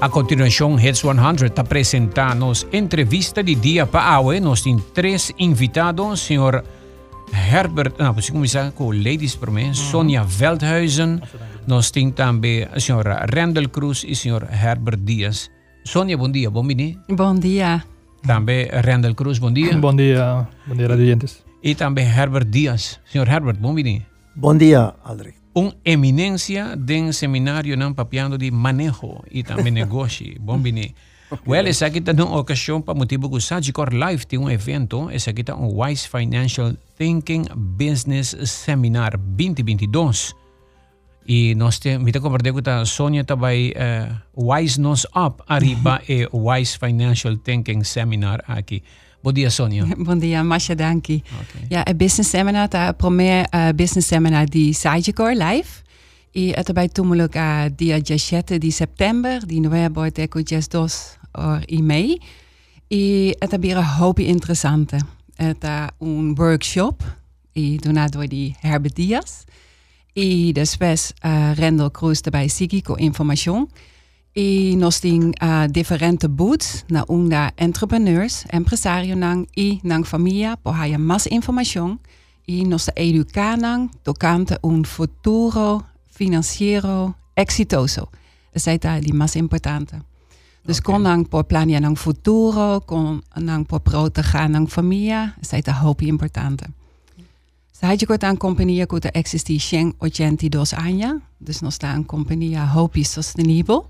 A continuação, Hits 100 apresenta nos entrevista de dia para. Nós temos três invitados, senhor Herbert, não, vamos começar com ladies primeiro, Sonia Veldhuizen. Nós temos também a senhora Randall Cruz e o senhor Herbert Dias. Sonia, bom dia, bom dia. Bom dia. Também Randall Cruz, bom dia. Bom dia, bom dia, radiantes. E também Herbert Dias. Senhor Herbert, bom dia. Bom dia, Aldrich. Uma eminência de seminário não papiando de manejo e também negócio. Bom bini. Well, essa aqui está numa ocasião para motivo que o Sagicor Live tem um evento, essa aqui está um Wise Financial Thinking Business Seminar 2022. E nós temos, me compartilhar que a Sônia também uh, Wise Nos Up arriba e Wise Financial Thinking Seminar aqui. Bom dia, Sônia. Bom dia, Masha, dankie. Okay. Ja, het business seminar, ta eh, première eh, business seminar di Sajikor live. E atbai tumulok a dia jashete di september, di november teko jas dos eh, or e mei. E atabi een hoop interessante. is een workshop e donado di Herbert Dias. E después uh, rendel cruise daarbij ziekje información. informatie y nos din uh, eh, diferente boot na una entrepreneurs, empresario nang y nang familia por haya más información y nos educa nang tocante un futuro financiero exitoso. Dat is daar die más importante. Dus okay. kon nang por plania nang futuro, kon nang por proteger nang familia, is de hoop importante. Ze had je kort aan compagnia kuta existi dos años, dus nos daar een hopi sostenible.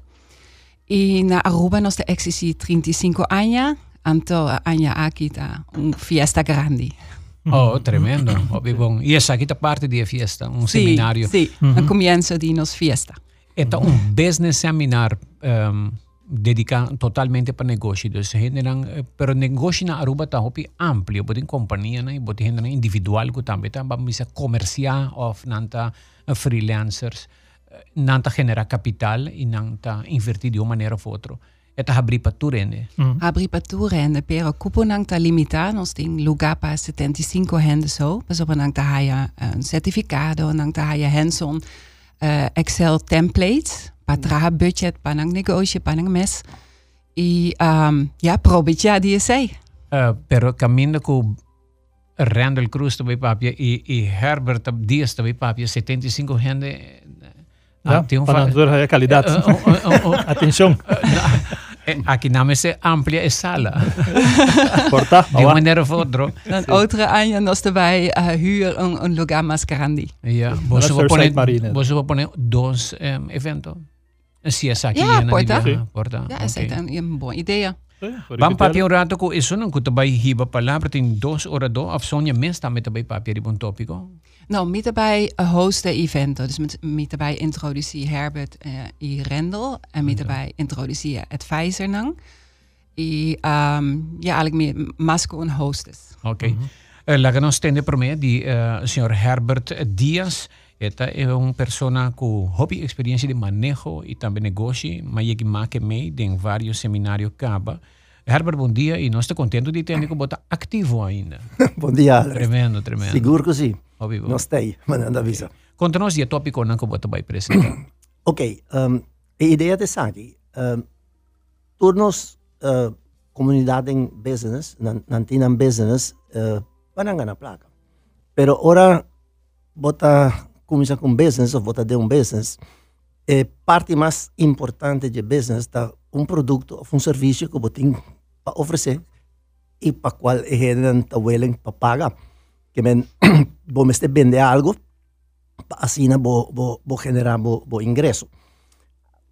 E na Aruba nós existe 35 anos, então anos aqui está um fiesta grande. Oh, tremendo. Óbvio, bom. E essa aqui está parte da fiesta, um seminário. Sim, no comienzo de nos fiesta. É um business seminar um, dedicado totalmente para negócio. Dus generam, eh, pero negócio na Aruba está hopi amplo. Botin companhia, né? Botin generam individual que também tá misa comercial of nanta eh, freelancers. Eh, nanta genera capital y nanta invertir de una manera u otra. Eta habri paturende. Eh. Mm. Pero cupo nanta limitar nos ting lugapa 75 hende so. Pues op nanta haya un certificado, nanta haya hands Excel templates, patra mm. budget, panang negocio, panang mes. Y um, ja, probit ja die. Uh, pero camino ku Randall Cruz te papje y, y Herbert Diaz te papje 75 hende Ah, tem um para a qualidade. Atención. aqui amplia sala. Porta, Die meneer Vodro. Een andere aanjan als wij eh, huur een, lugar mascarandi. Ja, va poner vos bossen we dos um, evento. Een aquí. Ja, porta. Porta. Ja, es is een, een. Bam papi un rato ko eso nun ko tabay hiba palabra tin dos ora do af Sonja mesta met tabay papi ribon No, Nou, met daarbij eh, hosten eventen. Dus met, met daarbij introduceer Herbert uh, i Rendel. En met daarbij introduceer advisor nang. I, um, ja, eigenlijk meer masco en hostess. Oké. Eh, okay. Mm -hmm. uh, la que nos tiene por di uh, señor Herbert Diaz. Eta es una persona con hobby experiencia de manejo y también negocio, pero que make me en varios seminarios kaba. Herbert, bom dia e nós estamos contentes de ter que botar ativo ainda. Bom dia, Aldrich. Tremendo, tremendo. Seguro que sim. Bom. Não sei, mandando avisa. Conta-nos de tópico não que bota vai apresentar. Ok, um, a ideia de aqui, um, turnos uh, comunidade em business, nan, nantinan business, uh, na placa. Pero ora, bota começa com business, ou bota de um business, é parte mais importante de business da un producto o un servicio que vos tenés para ofrecer y para cual generan tabuelen para pagar. Que men, vos me estés vende algo, así vos, vos, vos generas vos, vos ingreso.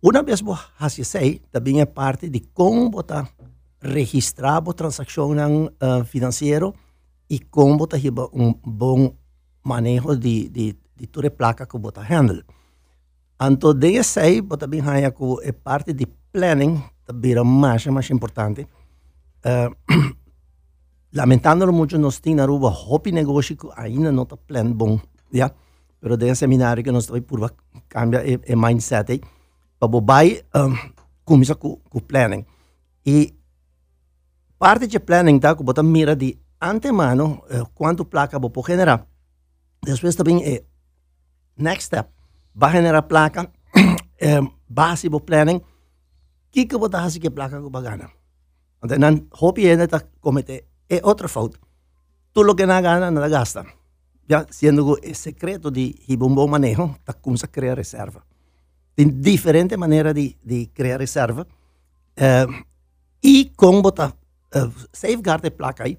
Una vez vos haces eso, también es parte de cómo vos registrar vos transacción uh, eh, financiero y cómo vos llevas un buen manejo de, de, de tu placa que vos handle. Entonces, de eso, vos también hay parte de planning, é mais, mais importante. Uh, lamentándolo muito, nós temos na Aruba hobby negócio que ainda não está plan bom, já? Pero de seminário que nós estamos por cambia e, e mindset aí, para bobai um, começa com, com planning. E parte de planning tá que você mira de antemano uh, quanto placa você pode generar. Depois também é next step, vai generar placa, eh, base do planning, Kika bota hasi ke plaka ko bagana. Ante nan hopi ene ta comete e otra falta. Tú lo que na gana na gasta. Ya siendo el secreto de Hibumbo manejo, ta comienza a crear reserva. Tem diferente maneira de, de criar reserva. Eh, y con bota eh, safeguard de placa ahí,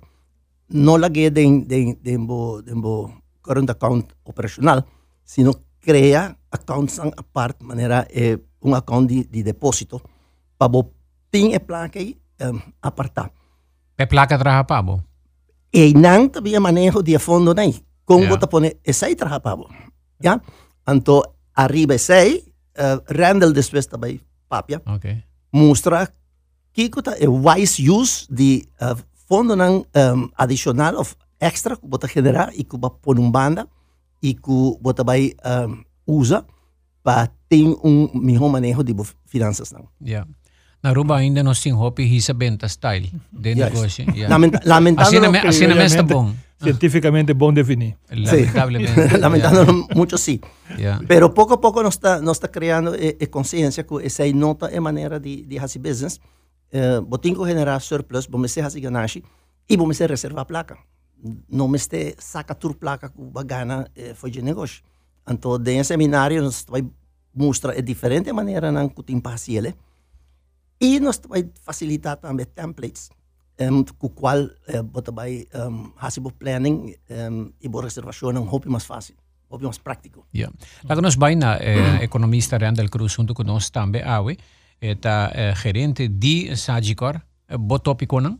no la guía de, de, de, current account operacional, sino crea accounts aparte, manera eh, un account de, de depósito. Para bo tem a placa aí um, apartar. Pe placa traha pa bo. E não também manejo de fundo nem. Como Yeah. yeah. pone esse aí traha pa bo. Ja? Anto arriba esse aí, uh, Randall depois também papia. Okay. mostra que é wise use de uh, fundo ng um, adicional of extra que bota generar e que bota pôr um banda e que bota vai um, usa para ter um melhor manejo de finanças não. Yeah. Naruba ainda nós tem hopi hisa benta style de Yes. negócio. Yeah. Lamenta lamentável Assim na me- assim na mesta Obviamente. bom. Bom definir. Lamentablemente. Lamentando mucho sí. Yeah. Pero pouco a pouco nós está nós está criando eh, eh, consciência que essa aí nota é maneira de de fazer business. Uh, botinho generar surplus, bom ser fazer ganache e bom ser reservar placa. Não me este saca tur placa com bagana eh, foi de negócio. Então, dentro seminário nós vai mostrar a diferente maneira não que tem parciele e nós vai facilitar também templates um, com o qual bota vai um, fazer o planning um, e boa reservação um pouco mais fácil, pouco mais prático. Yeah. Lago nos vai na eh, economista Randall Cruz junto com nós também, awe, eta eh, gerente de Sagicor, botópico não?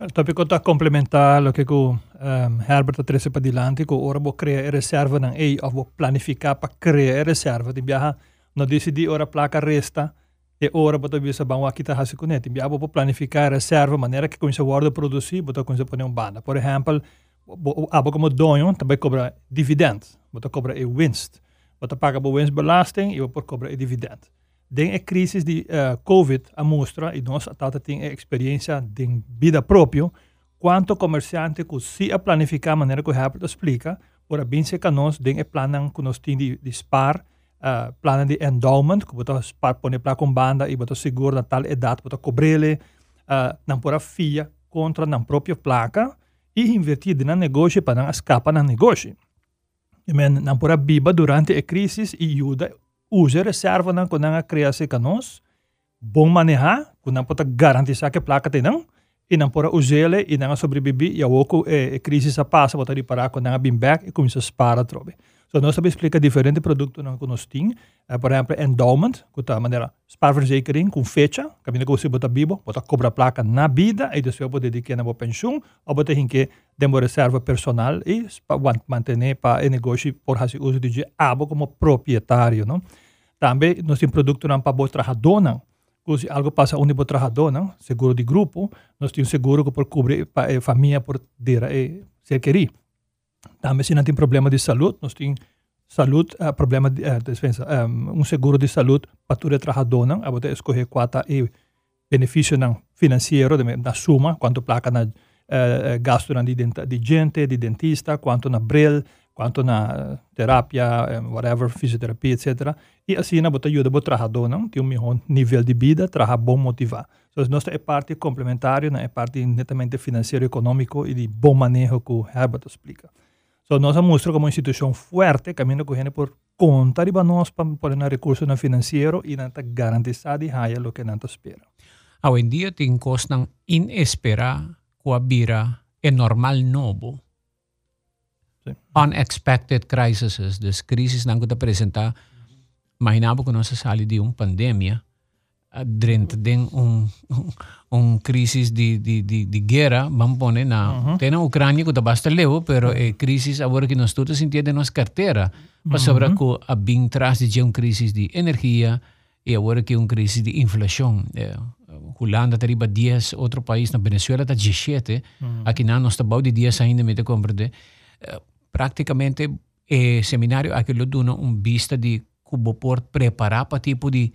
Il topico está complementar lo que o um, Herbert para dilante, que ora vou criar reserva ng A, of vou planificar para criar reserva. Di biyaha, no decidi ora placa resta, e ora boto bisa bang wa kita hasi kunet. Di biyaha vou planificar reserva, maneira que com isso guarda produzir, boto com isso põe um banda. Por exemplo, bo- abo como donho, também cobra dividend, boto cobra e winst. Boto paga bo winstbelasting, e vou cobra e dividend. Den é crise de uh, COVID a mostra e nós até tem experiência de vida próprio quanto comerciante que se a planificar maneira que o explica ora bem se que nós den é nós tem de, de spar uh, endowment que botar spar pone para com banda e botar seguro na tal idade botar cobrele uh, não pora fia contra na própria placa e investir na negócio para não escapar na negócio e men não pora biba durante a crise e ajuda use reserva na kung nga kriasi ka nos, bom manejar, kung nang pota garantisa que placa tem não, e não pora e não sobreviver e a oco e, e crise sa passa, bota di para kung nga bim back e começa a spara trobe. So nós sabemos explica diferente produto na nós tem, uh, por exemplo, endowment, que tá maneira spaarverzekering com fecha, caminho que você bota bibo, bota cobra placa na vida e depois bota dedicar na boa pensão, ou bota hinke demo reserva personal e manter para o negócio por fazer uso de abo como proprietário, não? Também nós temos produto não para trabalhador, não? Se algo passa onde o trabalhador, não? Seguro de grupo, nós temos seguro que por cobrir a família por dera e se querer. Também se não tem problema de saúde, nós temos saúde, uh, problema de uh, um, um seguro de saúde para o trabalhador, não? A você escolher qual e benefício não financeiro da suma, quanto placa na uh, gasto na de, de gente, de dentista, quanto na bril, quanto na uh, terapia, um, whatever, fisioterapia, etc. E assim, na bota ajuda o trabalhador, não? Tem um melhor nível de vida, trabalhar bom motivar. Então, nossa é parte complementar, não é parte netamente financeiro, econômico e de bom manejo que o Herbert explica. So, nós mostramos como instituição forte, caminho gente por conta de nós para pôr na recurso na financeiro e não garantizar de haya lo que não espera. Hoy en día tem cos ng inespera kuabira e normal nobo. Unexpected crises, dus crisis nang kuta presenta, mahinabo ko sa sali di um pandemia, uh, drent din un, un, un crisis di, di, di, di guerra, bampone na, Mhm. tena Ucrania kuta basta leo, pero e crisis agora que nós todos sentia de nos carteira, pa sobra ko abing tras di un crisis di energia, e agora que um crise de inflação. É, Holanda está riba 10, outro país, na Venezuela está 17, aqui na nós está bom de 10 ainda, me te compreende. Eh, Praticamente, o seminário aquilo duna um vista de cubo por preparar para tipo de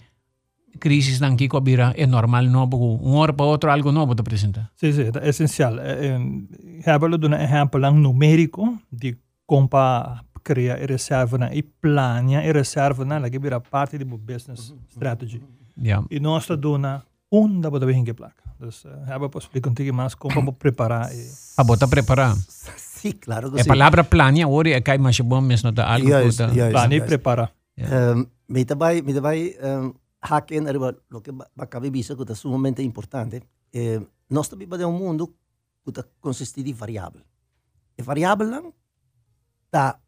crise não que cobira é normal novo, um hora para outro algo novo te apresenta. Sim, sim, é essencial. É, é, Herbert dá um exemplo lang numérico de como criar e reserva na, e planear e reserva na, lagi bira parte de business strategy. Yeah. E nós dando onda bota bem que placa. Dus uh, hebben we explicar contigo mais como preparar. E... A bota preparar. Sim, claro que A sim. palavra plania, ori é cai mais bom mesmo da algo. Juist, da- juist. prepara. Um, me também, me também um, hacken lo que va a visto que é sumamente importante. Eh, nós também um mundo que consiste de variável. E variável lang está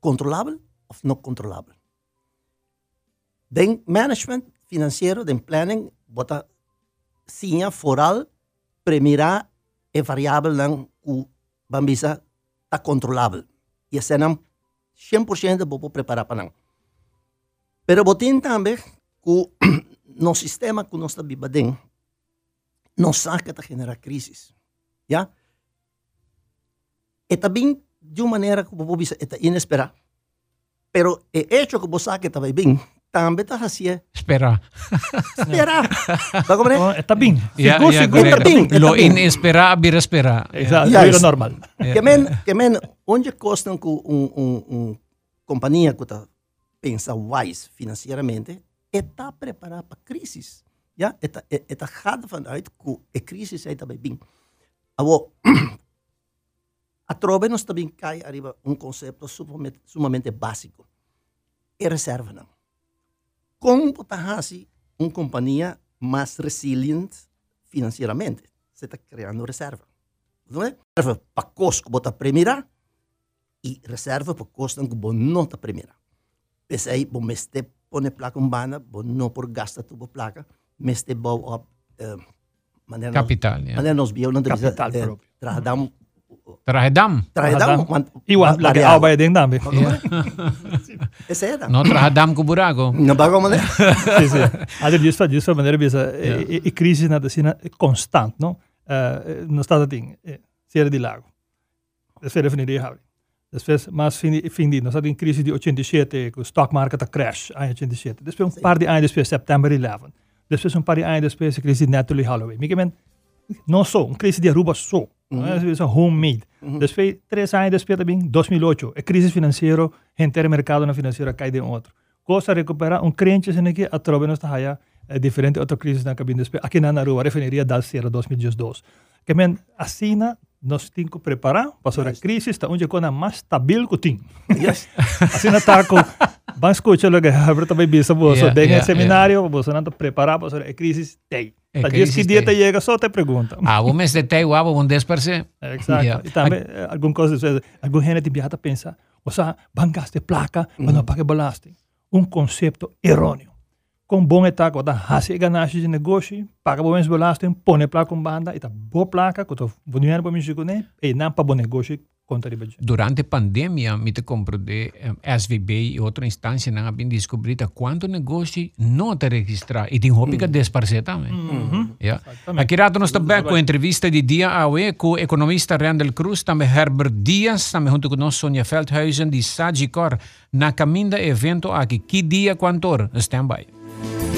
controlável ou não controlável. Den management financeiro, den planning, bota sinha foral premirar e variável lang que bambisa está controlable. Y senam 100% bobo prepara para Pero botin también que no sistema que nos está viviendo no saca de generar crisis. ¿Ya? Está bien de una manera que bobo está inesperada. Pero el hecho que vos saca está bien também está assim, Espera. esperar. Vai compreender? Oh, está bem. Correcto. bem, está Lo bem. inesperado, esperar. Exato, Juist. é normal. Que men, que men, onde custa que um, um, um companhia que está pensa wise financeiramente, está preparada para crises. Ja, está está gaat vanuit que a crise sai também bem. Abo, a trove nós também cai arriba um conceito sumamente, sumamente básico. É reserva não. ¿Cómo estás así una compañía más resiliente financieramente? Se está creando reserva. ¿Entendeu? Reserva para cosas que vos te y reserva para cosas que no te premirar. Pese ahí, vos me esté pone placa urbana, no por gasta tu placa, me esté vos uh, Capital, nos, yeah. manera nos una Capital eh, propio. Trahedam. trahadam Iwan, lagi away din dami. Essa era. No trahedam com buraco. Não vai como né? Sim, sim. Adesso giusto, giusto, maneira bisa, e, e crisi na sina constant, no? Uh, no stato ding, eh, sera di lago. Definir die Hauri. Das wäre, mas findi, findi, no stato in crisi di 87, con stock market a crash, anno 87. Das wäre un par di anni después, September 11. Das wäre un par di anni después, crisi di Natalie Holloway. Mica men, non so, un crisi di Aruba so. Mm -hmm. Es homemade. Mm -hmm. Después, tres años después también, 2008, a crisis financiero, gente del mercado no financiero cae de otro. Cosa recupera un crente en que a trove nos haya eh, diferente otra crisis na cabine después. Aqui na Aruba, referiria da sera 2012. Que men, assim na, nós temos que preparar para a crise, está onde é mais stabil que tem. Yes. Assim na taco, vamos escutar o que a também bisa bolsa, Yeah, bem yeah, em seminário, você não preparar para a crise, tem. É crise que dia tem. te chega, só te pergunta. Ah, o mês de teu, ah, um 10%. Exato. Yeah. E também, eh, alguma coisa, às vezes, algum gente viaja pensa, você vai gastar placa, mas não paga belasting. Um conceito errôneo. Com bom età, quando hasi ganasci de negócio, paga bom belasting, põe placa com banda, e tá boa placa, quando bonito para mim né, e não para bom negócio. Durante a pandemia, me te compro de eh, SVB e outra instância não bem descoberta quanto negócio não te registrar e tem roupa que desparcer também. Yeah. Exatamente. Aqui rato nós também com a entrevista de dia a UE com o economista Randall Cruz, também Herbert Dias, também junto com nós Sonja Feldhuizen de Sagicor, na caminho do evento aqui. Que dia, quanto hora? Stand by.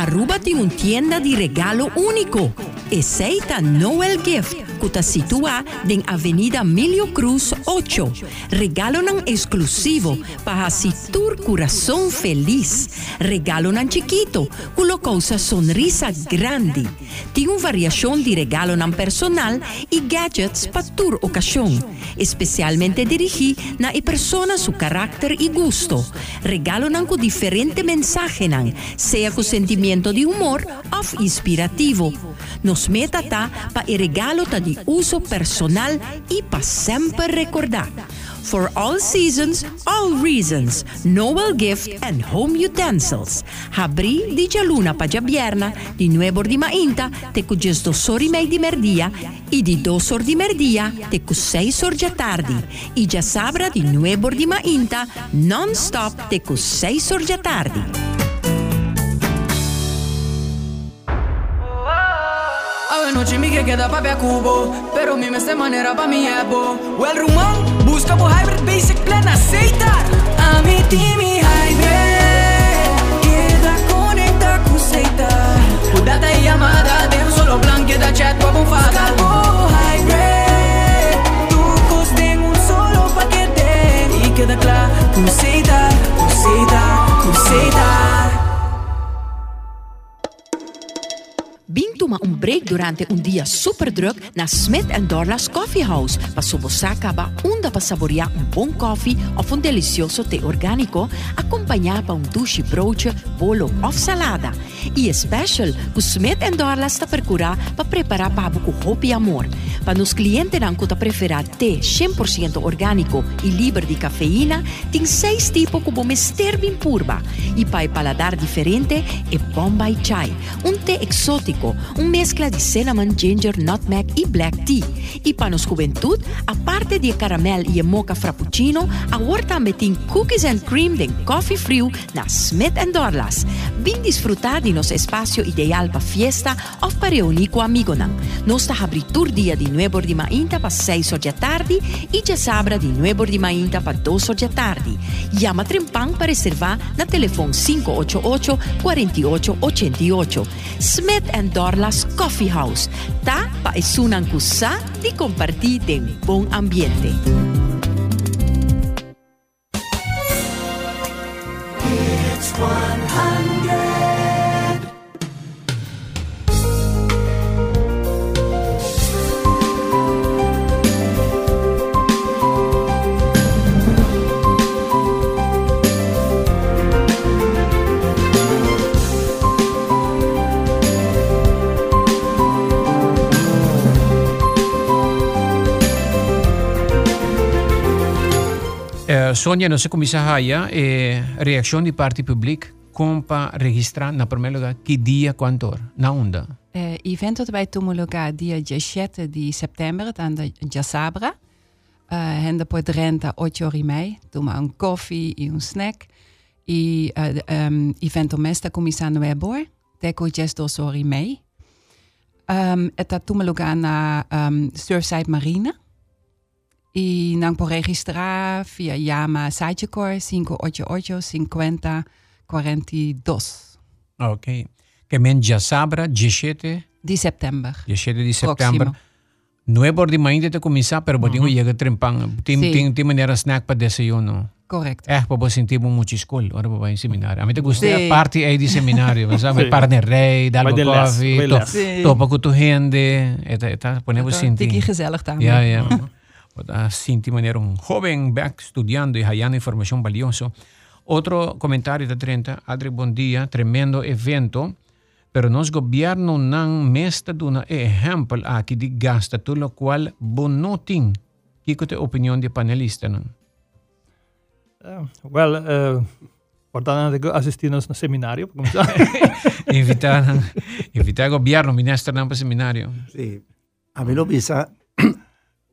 Aruba tiene una tienda de regalo único. Aceita Noel Gift, está situada en Avenida Milio Cruz 8. Regalo exclusivo para así tu corazón feliz. Regalo chiquito, que lo causa sonrisa grande. Tiene una variación de regalo personal y gadgets para tu ocasión, especialmente dirigido na e persona su carácter y gusto. Regalo con diferente mensaje sea con sentimiento de humor o inspirativo. Nos meta ta pa e regalo ta di uso personal y pa sempre recordar. For all seasons, all reasons, Noel Gift and Home Utensils. Habri di Gialuna pa Giabierna, di Nuevo di Mainta, te cu just dos ori mei di merdia, e di dos ori di merdia, te cu sei sorgia tardi. I già sabra di Nuevo di Mainta, non-stop te cu sei sorgia tardi. Noche mi que queda papi a cubo Pero mi esta manera pa mi ebo. Well rumón, busca por hybrid basic plan aceitar A mi team y hybrid Queda conecta con seita Data y llamada de un solo plan Queda chat bufada por hybrid Tu coste un solo paquete Y queda claro, con seita, con seita toma um break durante um dia super druk na Smith Dorlas Coffee House para sobosaka ba onda para saborear um bom coffee ou um delicioso té orgânico acompanhado para um douche broodje, bolo ou salada. E special, o Smith Dorlas está procurar para preparar para com hope e amor. Para nos clientes não que preferir té 100% orgânico e livre de cafeína, tem seis tipos como bem purba. E para paladar diferente, é Bombay Chai, um té exótico, mezcla de cinnamon, ginger, nutmeg y black tea. Y para nuestra juventud, aparte de caramel y mocha frappuccino, ahora también tiene cookies and cream de coffee frío na Smith and Dorlas. Vin disfrutar de nuestro espacio ideal para fiesta o para reunir con amigos. Nuestra abritura día de 9 de mañana para 6 de tarde y ya sabra de 9 de mañana para 2 de tarde. Llama Trempan para reservar na teléfono 588 4888. Smith and Dorlas Coffee House. Tá pa isunang kusa di compartir de bom ambiente. Sonia, no sé cómo dice allá, ¿ah? eh, reacción de parte publiek. Kom pa registrar na primeiro lugar que dia, quanto hora, na onda. Uh, event dat wij tomologa dia 17 de september aan de Jasabra. Uh, en de podrenta 8 ori mei. Toma un koffie e un snack. E uh, um, evento mesta começando é boa. Teco just 2 ori mei. Um, et dat tomologa na um, Surfside Marina. E não pode registrar via Yama Sidecor 588 50 42 Ok. Que men já sabra, 17, de setembro. 17 de setembro. Não é por de manhã te começar, pero botinho Uhum. chega trempang. Tem Sim. tem tem maneira snack para desayuno. Correcto. É, para você sentir muito escola, ora para ir seminário. A mim te gostei Sim. a parte aí de seminário, mas sabe, Sim. para de rei, dar les, coffee, topa com tu gente, eta ponemos sentir. Tiki gezellig também. Ja, ja. Cinti Manera, un joven back estudiando y hallando información valiosa. Otro comentario de 30, Adri, buen día, tremendo evento, pero nos gobierno nan mesta de un ejemplo aquí de gasta, todo lo cual bonotin. ¿Qué es tu opinión de panelista? No? Uh, well, eh, uh... Portanto, que assistimos no seminário. invitar, invitar o governo, ministro, não para seminário. Sim. Sí. A mim não pensa,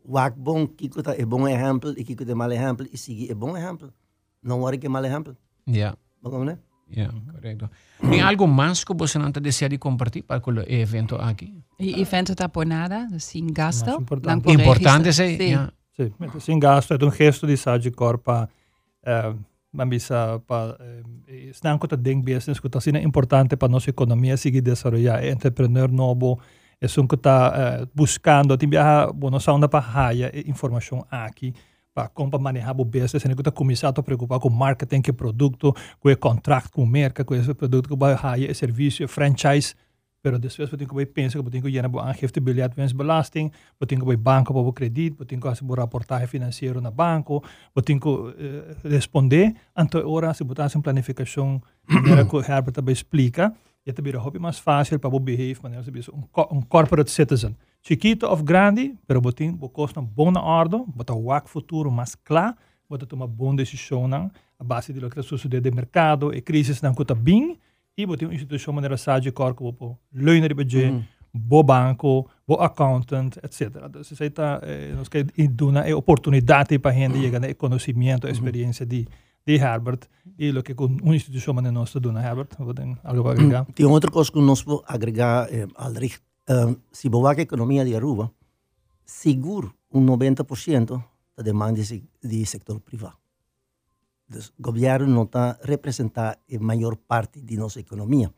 wak bom kiko ta e bom exemplo e kiko de mal exemplo e sigi e bom exemplo. Não worry que mal exemplo. Ja, Vamos né? ja, correto. Tem algo mais que você não deseja de compartilhar para o evento aqui? E evento tá por nada, sem gasto. Importante. Importante. Sim. Ja. Sì, mentre sin gasto è un gesto di Sagicor pa eh, mambisa pa eh, stanco ta ding business ko ta sina importante pa nossa economia sigi desarrollar e entrepreneur novo e sun ko ta eh, buscando timbia buono saunda pa haya e informação aqui para como para manejar o business, e que está começando a preocupar com marketing, que produto, com o contrato com marca, com esse produto que vai hire, serviço, franchise, pero depois você tem que pensar que você tem que gerar aangifte biljet winstbelasting, você tem que ir banco para o crédito, você tem que fazer reportagem financeiro na banco, você tem que uh, responder, então ora se botar em planificação, que o Herbert também explica, e também é hobby mais fácil para behave, que um, co- um corporate citizen. Chiquito of grande, pero você tem que costa boa ordem, botar o WAC futuro mais claro, você tomar boa decisão, não, a base de lo que sucedendo no mercado, e crise não está bem, e você tem uma instituição maneira sage corpo, po leuner de budget, bo banco, bo accountant, etc. Então, se você está, eh, nós queremos dar uma oportunidade para gente chegar a conhecimento, experiência de, de Herbert y lo que una institución más no dona Herbert. ¿Algo agregar? Tiene otra cosa que nos puede agregar, eh, Aldrich. Um, si vos la economía de Aruba, seguro un 90% de demanda del sector privado. El gobierno no está representa la mayor parte de nuestra economía.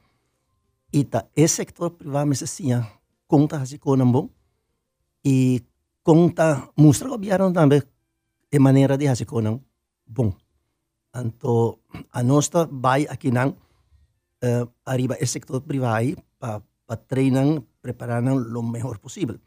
Y ta, el sector privado necesita conta así con y conta, muestra el gobierno también de manera de hacer con bon. Então, a nossa vai aqui não uh, arriba esse sector privado para pa treinar preparar lo mejor posible.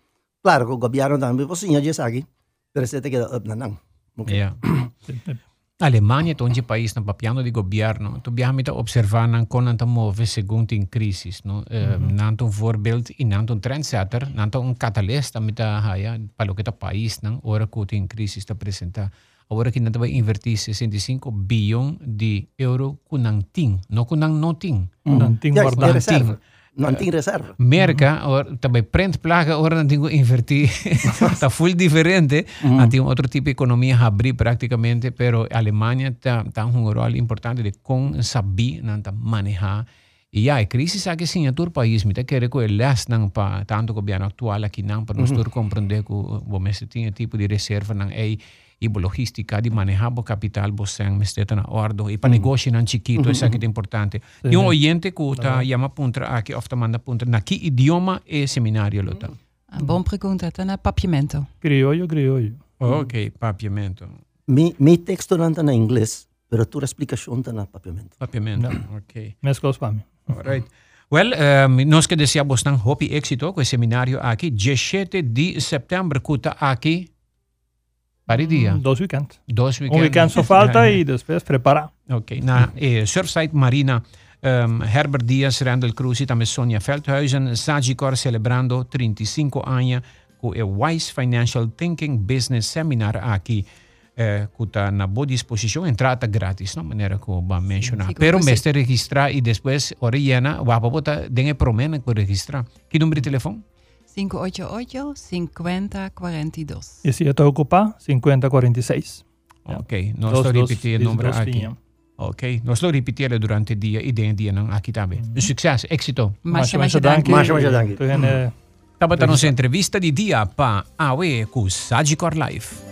Claro, que gobierno también, pues sí, ya sabe, pero se te queda up na nang. Okay. Yeah. Alemanha é um país na papiano de governo. Tu biami ta observar nan kon nan ta move segundo in crisis, no. Uh, mm -hmm. Nan tu voorbeeld in nan tu trendsetter, nan tu un catalista mit ta haya palo que ta país nan ora ko in crisis ta presenta. Agora que nan ta vai invertir 65 bilhão de euro kunang ting, no kunang no ting. Kunang ting Ja, guardar. de reserva. Reserva. Merca, or, também prende placa, ora não tenho invertir. Está full diferente. Mm Tem outro tipo de economia a abrir praticamente, pero a Alemanha está tá um rol importante de com saber, não tá manejar. E a crise aqui sim, é todo país, me querer que ele não para tanto governo atual aqui não para nós mm compreender que o mês tem tipo de reserva não é e a logística de manejar o capital você está na ordem e para negócio não chiquito isso aqui é importante e um oyente que está chama punta aqui of manda punta na que idioma é seminário lota Een bom pergunta, tá na papiamento. Criollo, criollo. ok papiamento Mi, mi texto não está na inglês, pero tu explicação está na papiamento. papiamento ok Mescos para mim. Alright. Well, um, nós que desejamos ng hopi éxito com o seminário aqui, 17 de setembro, kuta aqui, Paridia. Dos weekends. Dos weekends. Un weekend zo falta y después prepara. Oké, okay. na eh, Surfside Marina. Um, Herbert Díaz, Randall Cruz y también Sonia Feldhuizen. Sagicor celebrando 35 años con el Wise Financial Thinking Business Seminar aquí. Eh, cuta na boa disposición, entrada gratis, no manera que va a mencionar. Sí, Pero me sí. registrar y después, ahora llena, va a botar, den el promena que registrar. ¿Qué número de teléfono? 588-5042. Y si esto ocupa, 5046. Ok, no dos, estoy repitiendo el nombre aquí. Finia. Ok, no lo repetiré durante el día y de día aquí también. Mm. Success, éxito. Muchas gracias. Muchas gracias. Tabata nos entrevista de día para AWE con Sagicor Life.